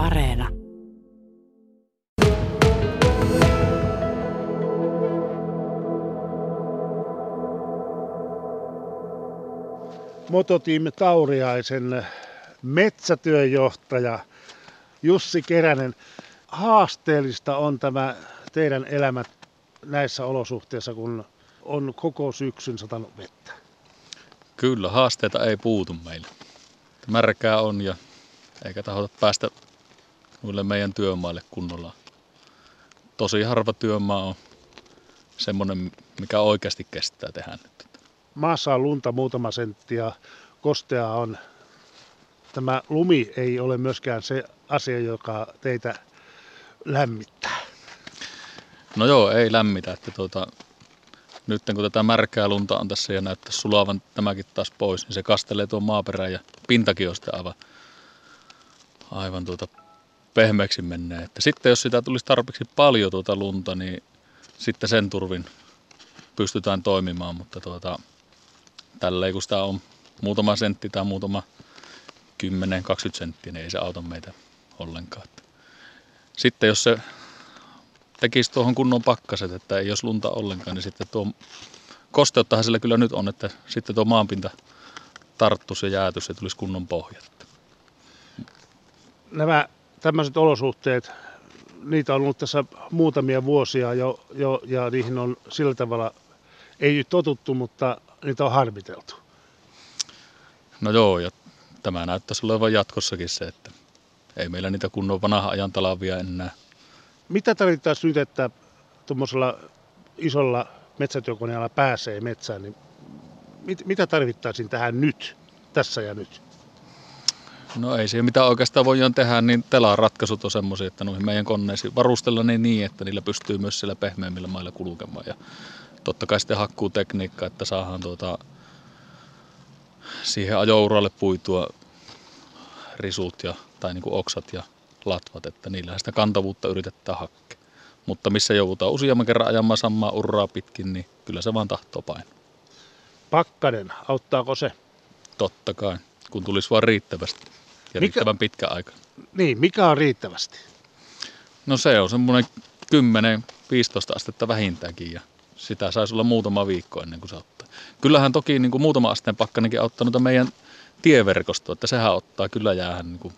Areena. Mototiim Tauriaisen metsätyöjohtaja Jussi Keränen. Haasteellista on tämä teidän elämät näissä olosuhteissa, kun on koko syksyn satanut vettä. Kyllä, haasteita ei puutu meille. Märkää on ja eikä tahota päästä muille meidän työmaille kunnolla. Tosi harva työmaa on semmoinen, mikä oikeasti kestää tehdä nyt. Maassa on lunta muutama sentti ja kosteaa on. Tämä lumi ei ole myöskään se asia, joka teitä lämmittää. No joo, ei lämmitä. Että tuota, nyt kun tätä märkää lunta on tässä ja näyttää sulavan tämäkin taas pois, niin se kastelee tuon maaperän ja pintakin on sitten aivan, aivan tuota pehmeäksi menee. Että sitten jos sitä tulisi tarpeeksi paljon tuota lunta, niin sitten sen turvin pystytään toimimaan, mutta tuota, tällä kun sitä on muutama sentti tai muutama 10-20 senttiä, niin ei se auta meitä ollenkaan. Sitten jos se tekisi tuohon kunnon pakkaset, että ei jos lunta ollenkaan, niin sitten tuo kosteuttahan sillä kyllä nyt on, että sitten tuo maanpinta tarttuisi ja jäätyisi ja tulisi kunnon pohjat. Nämä tämmöiset olosuhteet, niitä on ollut tässä muutamia vuosia jo, jo ja niihin on sillä tavalla, ei nyt totuttu, mutta niitä on harmiteltu. No joo, ja tämä näyttäisi olevan jatkossakin se, että ei meillä niitä kunnon vanha ajan talavia enää mitä tarvittaisiin nyt, että tuommoisella isolla metsätyökoneella pääsee metsään, niin mit, mitä tarvittaisiin tähän nyt, tässä ja nyt? No ei siihen mitä oikeastaan voidaan tehdä, niin telaan ratkaisut on semmoisia, että noihin meidän koneisiin varustella ne niin, että niillä pystyy myös siellä pehmeämmillä mailla kulkemaan. Ja totta kai sitten hakkuu tekniikka, että saadaan tuota, siihen ajouralle puitua risut ja, tai niin kuin oksat ja latvat, että niillä sitä kantavuutta yritetään hakea. Mutta missä joudutaan useamman kerran ajamaan samaa urraa pitkin, niin kyllä se vaan tahtoo painaa. Pakkanen, auttaako se? Totta kai, kun tulisi vaan riittävästi ja mikä, riittävän pitkä aika. Niin, mikä on riittävästi? No se on semmoinen 10-15 astetta vähintäänkin ja sitä saisi olla muutama viikko ennen kuin se ottaa. Kyllähän toki niin kuin muutama asteen pakkanenkin auttaa noita meidän tieverkostoa, että sehän ottaa kyllä jäähän niin kuin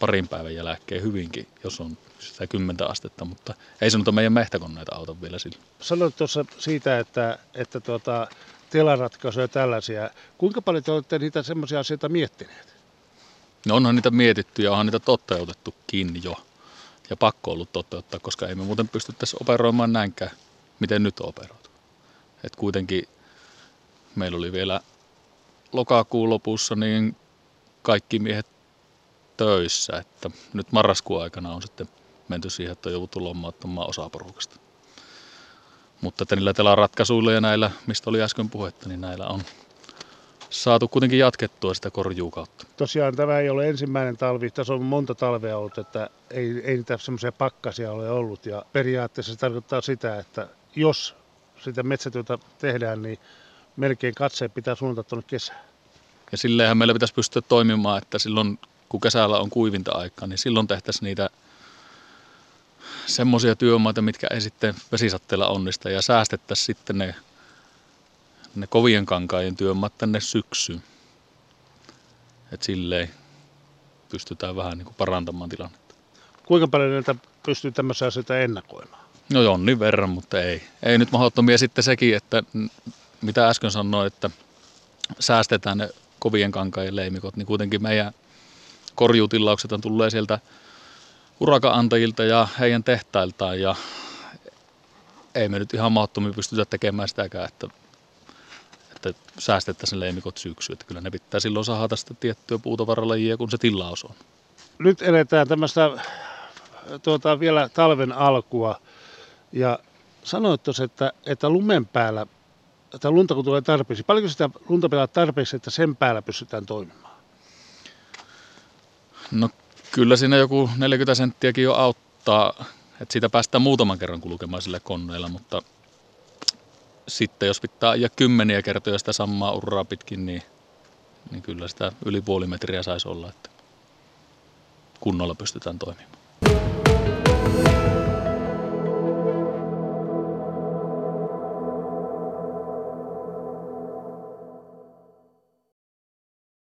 parin päivän jälkeen hyvinkin, jos on sitä kymmentä astetta, mutta ei se nyt meidän mehtäkoneita auta vielä sillä. Sanoit tuossa siitä, että, että tuota, telaratkaisuja tällaisia. Kuinka paljon te olette niitä semmoisia asioita miettineet? No onhan niitä mietitty ja onhan niitä toteutettukin jo. Ja pakko ollut toteuttaa, koska ei me muuten pystyttäisi operoimaan näinkään, miten nyt on operoitu. Et kuitenkin meillä oli vielä lokakuun lopussa niin kaikki miehet töissä, että nyt marraskuun aikana on sitten menty siihen, että on jouduttu lommauttamaan osa porukasta. Mutta että niillä ratkaisuilla ja näillä, mistä oli äsken puhetta, niin näillä on saatu kuitenkin jatkettua sitä korjuukautta. Tosiaan tämä ei ole ensimmäinen talvi, tässä on monta talvea ollut, että ei, ei niitä semmoisia pakkasia ole ollut. Ja periaatteessa se tarkoittaa sitä, että jos sitä metsätyötä tehdään, niin melkein katseet pitää suunnata tuonne kesään. Ja silleenhän meillä pitäisi pystyä toimimaan, että silloin kun kesällä on kuivinta aikaa, niin silloin tehtäisiin niitä semmoisia työmaita, mitkä ei sitten vesisatteella onnista ja säästettäisiin sitten ne, ne kovien kankaajien työmaat tänne syksyyn. Että silleen pystytään vähän niin kuin parantamaan tilannetta. Kuinka paljon näitä pystyy tämmöisiä asioita ennakoimaan? No jonnin niin verran, mutta ei. Ei nyt mahdottomia sitten sekin, että mitä äsken sanoin, että säästetään ne kovien kankaajien leimikot, niin kuitenkin meidän korjuutilaukset on tulee sieltä urakaantajilta ja heidän tehtailtaan ja ei me nyt ihan mahdottomia pystytä tekemään sitäkään, että, että säästettäisiin leimikot syksyyn. Että kyllä ne pitää silloin saada sitä tiettyä puutavaralajia, kun se tilaus on. Nyt eletään tämmöistä tuota, vielä talven alkua ja sanoit tuossa, että, että lumen päällä, että lunta kun tulee tarpeeksi, paljonko sitä lunta pitää tarpeeksi, että sen päällä pystytään toimimaan? No kyllä siinä joku 40 senttiäkin jo auttaa, että siitä päästään muutaman kerran kulkemaan sillä koneella, mutta sitten jos pitää ajaa kymmeniä kertoja sitä samaa urraa pitkin, niin, niin kyllä sitä yli puoli metriä saisi olla. Että kunnolla pystytään toimimaan.